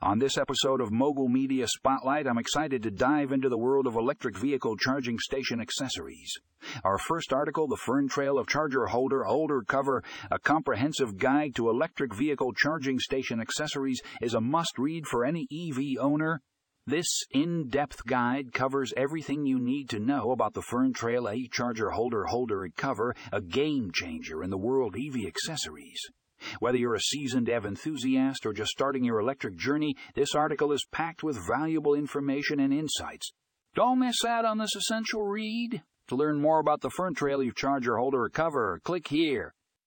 On this episode of Mogul Media Spotlight, I'm excited to dive into the world of electric vehicle charging station accessories. Our first article, The Fern Trail EV Charger Holder Holder Cover, a comprehensive guide to electric vehicle charging station accessories, is a must read for any EV owner. This in depth guide covers everything you need to know about the Fern Trail A Charger Holder Holder Cover, a game changer in the world EV accessories. Whether you're a seasoned EV enthusiast or just starting your electric journey, this article is packed with valuable information and insights. Don't miss out on this essential read. To learn more about the Fern Trail Charger Holder or Cover, click here.